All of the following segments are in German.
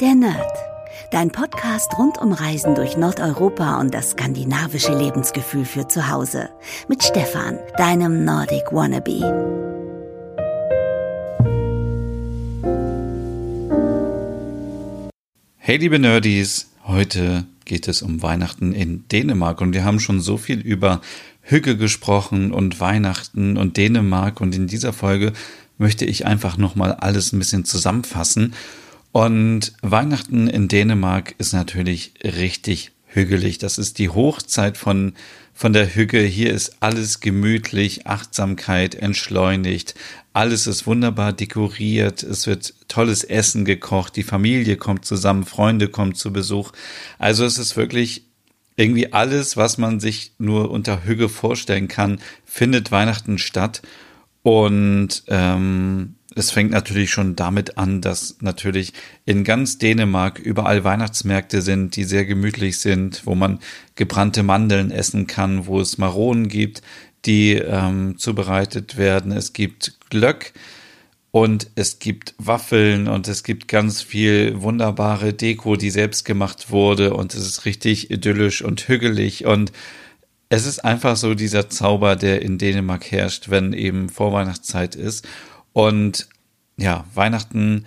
Der Nerd. Dein Podcast rund um Reisen durch Nordeuropa und das skandinavische Lebensgefühl für zu Hause. Mit Stefan, deinem Nordic Wannabe. Hey liebe Nerdies, heute geht es um Weihnachten in Dänemark und wir haben schon so viel über Hügge gesprochen und Weihnachten und Dänemark und in dieser Folge möchte ich einfach nochmal alles ein bisschen zusammenfassen und Weihnachten in Dänemark ist natürlich richtig hügelig. Das ist die Hochzeit von, von der Hügge. Hier ist alles gemütlich, Achtsamkeit entschleunigt. Alles ist wunderbar dekoriert. Es wird tolles Essen gekocht. Die Familie kommt zusammen. Freunde kommen zu Besuch. Also es ist wirklich irgendwie alles, was man sich nur unter Hügge vorstellen kann, findet Weihnachten statt. Und ähm, es fängt natürlich schon damit an, dass natürlich in ganz Dänemark überall Weihnachtsmärkte sind, die sehr gemütlich sind, wo man gebrannte Mandeln essen kann, wo es Maronen gibt, die ähm, zubereitet werden. Es gibt Glöck und es gibt Waffeln und es gibt ganz viel wunderbare Deko, die selbst gemacht wurde und es ist richtig idyllisch und hügelig und es ist einfach so dieser Zauber, der in Dänemark herrscht, wenn eben Vorweihnachtszeit ist. Und ja, Weihnachten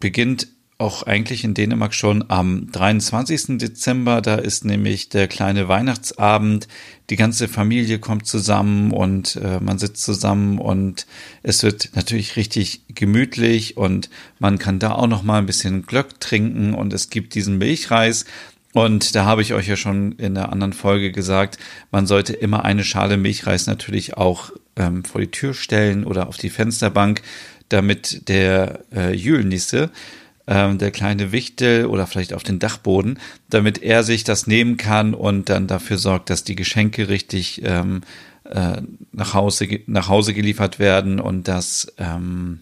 beginnt auch eigentlich in Dänemark schon am 23. Dezember. Da ist nämlich der kleine Weihnachtsabend. Die ganze Familie kommt zusammen und äh, man sitzt zusammen und es wird natürlich richtig gemütlich und man kann da auch noch mal ein bisschen Glöck trinken und es gibt diesen Milchreis. Und da habe ich euch ja schon in der anderen Folge gesagt, man sollte immer eine Schale Milchreis natürlich auch ähm, vor die Tür stellen oder auf die Fensterbank, damit der äh, Jülnisse, ähm, der kleine Wichtel oder vielleicht auf den Dachboden, damit er sich das nehmen kann und dann dafür sorgt, dass die Geschenke richtig ähm, äh, nach, Hause, nach Hause geliefert werden und dass, ähm,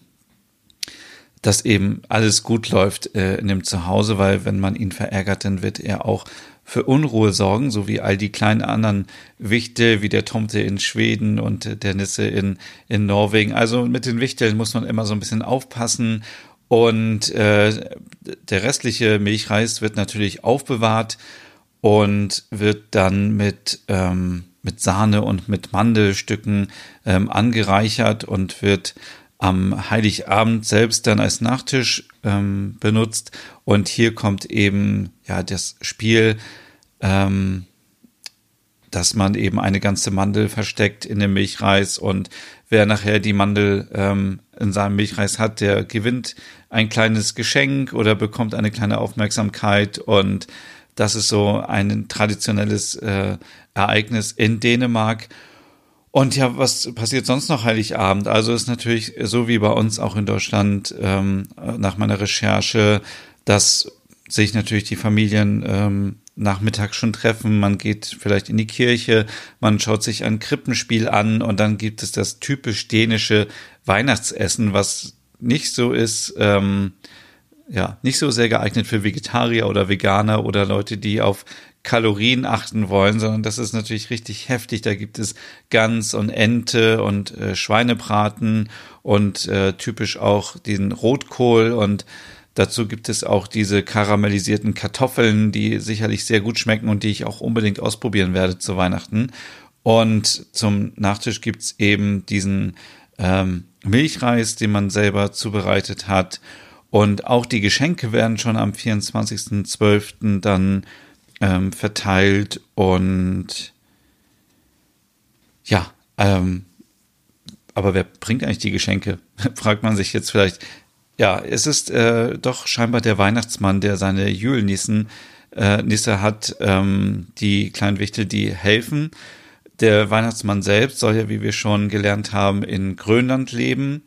dass eben alles gut läuft äh, in dem Zuhause, weil wenn man ihn verärgert, dann wird er auch für Unruhe sorgen, so wie all die kleinen anderen Wichte, wie der Tomte in Schweden und der Nisse in, in Norwegen. Also mit den Wichteln muss man immer so ein bisschen aufpassen. Und äh, der restliche Milchreis wird natürlich aufbewahrt und wird dann mit, ähm, mit Sahne und mit Mandelstücken ähm, angereichert und wird am Heiligabend selbst dann als Nachtisch ähm, benutzt. Und hier kommt eben ja das Spiel, ähm, dass man eben eine ganze Mandel versteckt in dem Milchreis. Und wer nachher die Mandel ähm, in seinem Milchreis hat, der gewinnt ein kleines Geschenk oder bekommt eine kleine Aufmerksamkeit. Und das ist so ein traditionelles äh, Ereignis in Dänemark und ja, was passiert sonst noch Heiligabend? Also ist natürlich so wie bei uns auch in Deutschland ähm, nach meiner Recherche, dass sich natürlich die Familien ähm, nachmittags schon treffen. Man geht vielleicht in die Kirche, man schaut sich ein Krippenspiel an und dann gibt es das typisch dänische Weihnachtsessen, was nicht so ist, ähm, ja, nicht so sehr geeignet für Vegetarier oder Veganer oder Leute, die auf Kalorien achten wollen, sondern das ist natürlich richtig heftig. Da gibt es Gans und Ente und äh, Schweinebraten und äh, typisch auch den Rotkohl und dazu gibt es auch diese karamellisierten Kartoffeln, die sicherlich sehr gut schmecken und die ich auch unbedingt ausprobieren werde zu Weihnachten. Und zum Nachtisch gibt's eben diesen ähm, Milchreis, den man selber zubereitet hat. Und auch die Geschenke werden schon am 24.12. dann ähm, verteilt und ja, ähm, aber wer bringt eigentlich die Geschenke? Fragt man sich jetzt vielleicht. Ja, es ist äh, doch scheinbar der Weihnachtsmann, der seine Julnissen äh, Nisse hat, ähm, die kleinen Wichtel, die helfen. Der Weihnachtsmann selbst soll ja, wie wir schon gelernt haben, in Grönland leben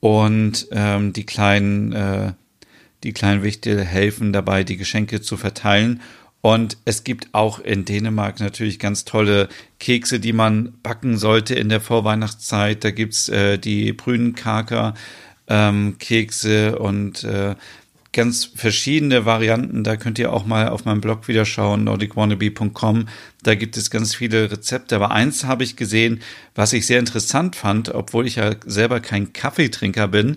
und ähm, die kleinen äh, die kleinen Wichtel helfen dabei, die Geschenke zu verteilen und es gibt auch in Dänemark natürlich ganz tolle Kekse, die man backen sollte in der Vorweihnachtszeit. Da gibt's äh, die Brünenkaker ähm, Kekse und äh, ganz verschiedene Varianten. Da könnt ihr auch mal auf meinem Blog wieder schauen, nordicwannabe.com. Da gibt es ganz viele Rezepte. Aber eins habe ich gesehen, was ich sehr interessant fand, obwohl ich ja selber kein Kaffeetrinker bin.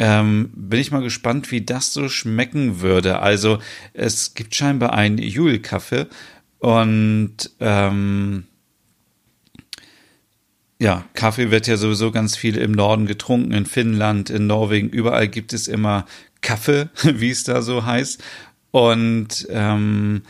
Ähm, bin ich mal gespannt, wie das so schmecken würde. Also es gibt scheinbar einen Julkaffee und ähm, ja, Kaffee wird ja sowieso ganz viel im Norden getrunken, in Finnland, in Norwegen, überall gibt es immer Kaffee, wie es da so heißt. Und ähm,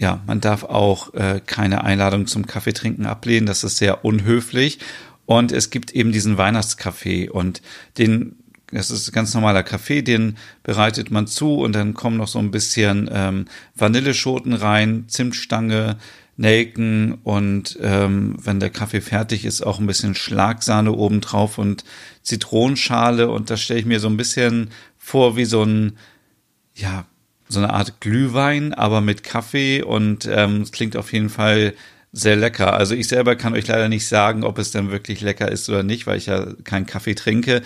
ja, man darf auch äh, keine Einladung zum Kaffeetrinken ablehnen, das ist sehr unhöflich. Und es gibt eben diesen Weihnachtskaffee und den, das ist ganz normaler Kaffee, den bereitet man zu und dann kommen noch so ein bisschen ähm, Vanilleschoten rein, Zimtstange, Nelken und ähm, wenn der Kaffee fertig ist, auch ein bisschen Schlagsahne obendrauf und Zitronenschale und das stelle ich mir so ein bisschen vor wie so ein, ja, so eine Art Glühwein, aber mit Kaffee und ähm, es klingt auf jeden Fall sehr lecker. Also ich selber kann euch leider nicht sagen, ob es dann wirklich lecker ist oder nicht, weil ich ja keinen Kaffee trinke.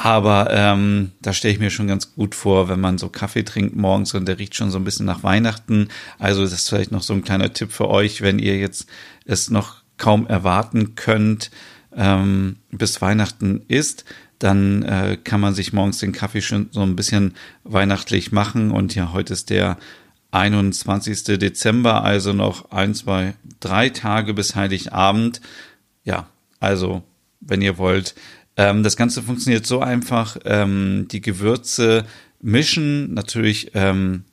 Aber ähm, da stelle ich mir schon ganz gut vor, wenn man so Kaffee trinkt morgens und der riecht schon so ein bisschen nach Weihnachten. Also das ist vielleicht noch so ein kleiner Tipp für euch, wenn ihr jetzt es noch kaum erwarten könnt, ähm, bis Weihnachten ist, dann äh, kann man sich morgens den Kaffee schon so ein bisschen weihnachtlich machen. Und ja, heute ist der 21. Dezember, also noch ein, zwei, drei Tage bis Heiligabend. Ja, also wenn ihr wollt. Ähm, das Ganze funktioniert so einfach. Ähm, die Gewürze mischen, natürlich ähm,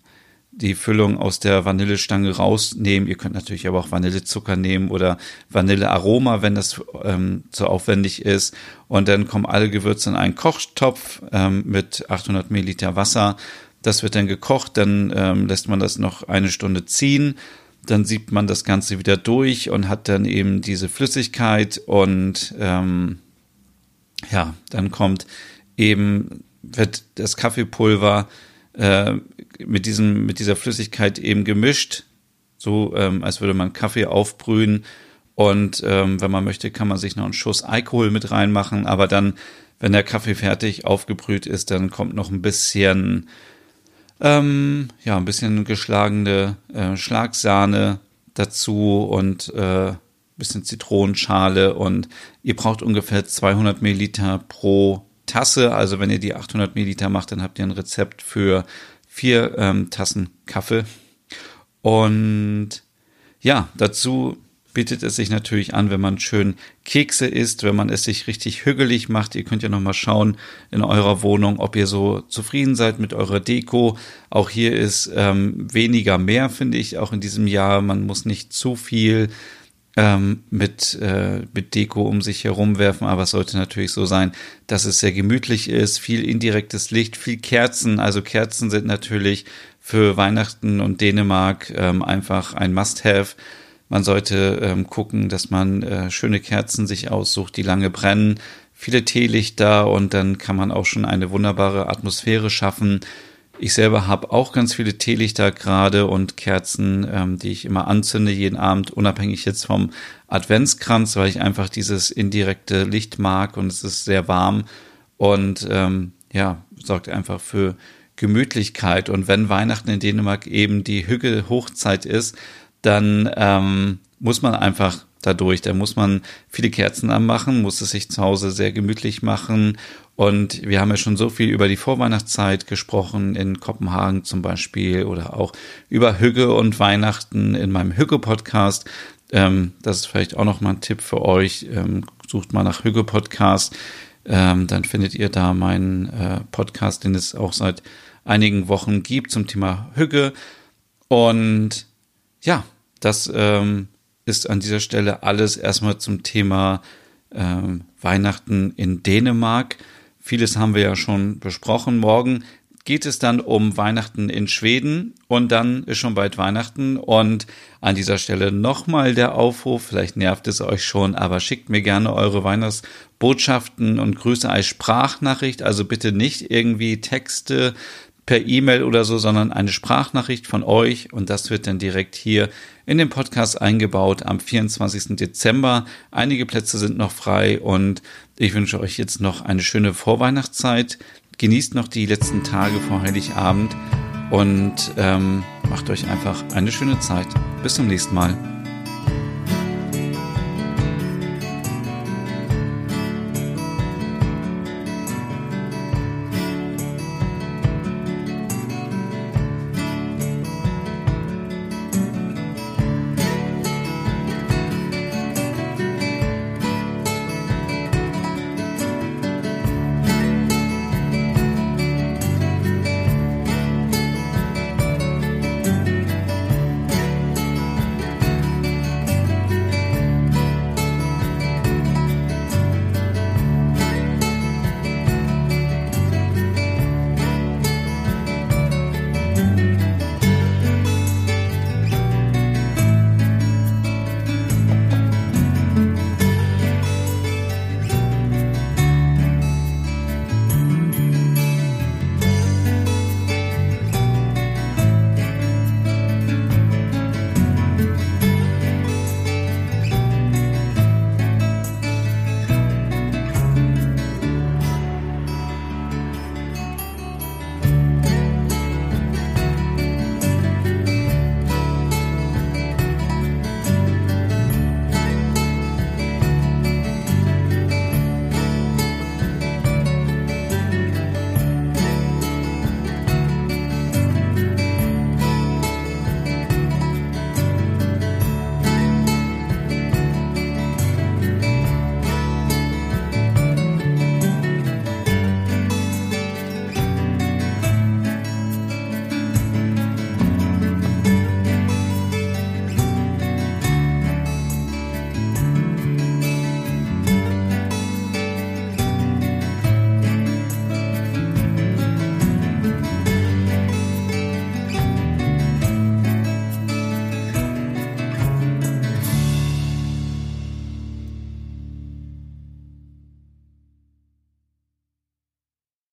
die Füllung aus der Vanillestange rausnehmen. Ihr könnt natürlich aber auch Vanillezucker nehmen oder Vanillearoma, wenn das ähm, zu aufwendig ist. Und dann kommen alle Gewürze in einen Kochtopf ähm, mit 800 Milliliter Wasser. Das wird dann gekocht, dann ähm, lässt man das noch eine Stunde ziehen. Dann siebt man das Ganze wieder durch und hat dann eben diese Flüssigkeit und ähm, ja, dann kommt eben, wird das Kaffeepulver äh, mit, diesem, mit dieser Flüssigkeit eben gemischt, so ähm, als würde man Kaffee aufbrühen. Und ähm, wenn man möchte, kann man sich noch einen Schuss Alkohol mit reinmachen. Aber dann, wenn der Kaffee fertig aufgebrüht ist, dann kommt noch ein bisschen, ähm, ja, ein bisschen geschlagene äh, Schlagsahne dazu und äh, bisschen Zitronenschale. Und ihr braucht ungefähr 200 Milliliter pro Tasse. Also wenn ihr die 800 Milliliter macht, dann habt ihr ein Rezept für vier ähm, Tassen Kaffee. Und ja, dazu bietet es sich natürlich an, wenn man schön Kekse isst, wenn man es sich richtig hügelig macht. Ihr könnt ja noch mal schauen in eurer Wohnung, ob ihr so zufrieden seid mit eurer Deko. Auch hier ist ähm, weniger mehr, finde ich, auch in diesem Jahr. Man muss nicht zu viel ähm, mit, äh, mit Deko um sich herum werfen, aber es sollte natürlich so sein, dass es sehr gemütlich ist, viel indirektes Licht, viel Kerzen. Also Kerzen sind natürlich für Weihnachten und Dänemark ähm, einfach ein Must-Have. Man sollte ähm, gucken, dass man äh, schöne Kerzen sich aussucht, die lange brennen, viele Teelichter und dann kann man auch schon eine wunderbare Atmosphäre schaffen. Ich selber habe auch ganz viele Teelichter gerade und Kerzen, ähm, die ich immer anzünde jeden Abend, unabhängig jetzt vom Adventskranz, weil ich einfach dieses indirekte Licht mag und es ist sehr warm und ähm, ja, sorgt einfach für Gemütlichkeit. Und wenn Weihnachten in Dänemark eben die Hügel-Hochzeit ist, dann ähm, muss man einfach dadurch. Da muss man viele Kerzen anmachen, muss es sich zu Hause sehr gemütlich machen. Und wir haben ja schon so viel über die Vorweihnachtszeit gesprochen, in Kopenhagen zum Beispiel, oder auch über Hügge und Weihnachten in meinem Hügge-Podcast. Ähm, das ist vielleicht auch noch mal ein Tipp für euch. Ähm, sucht mal nach Hügge-Podcast. Ähm, dann findet ihr da meinen äh, Podcast, den es auch seit einigen Wochen gibt zum Thema Hügge. Und ja, das ähm, ist an dieser Stelle alles erstmal zum Thema ähm, Weihnachten in Dänemark. Vieles haben wir ja schon besprochen. Morgen geht es dann um Weihnachten in Schweden und dann ist schon bald Weihnachten und an dieser Stelle nochmal der Aufruf, vielleicht nervt es euch schon, aber schickt mir gerne eure Weihnachtsbotschaften und Grüße als Sprachnachricht, also bitte nicht irgendwie Texte per E-Mail oder so, sondern eine Sprachnachricht von euch und das wird dann direkt hier in den Podcast eingebaut am 24. Dezember. Einige Plätze sind noch frei und ich wünsche euch jetzt noch eine schöne Vorweihnachtszeit. Genießt noch die letzten Tage vor Heiligabend und ähm, macht euch einfach eine schöne Zeit. Bis zum nächsten Mal.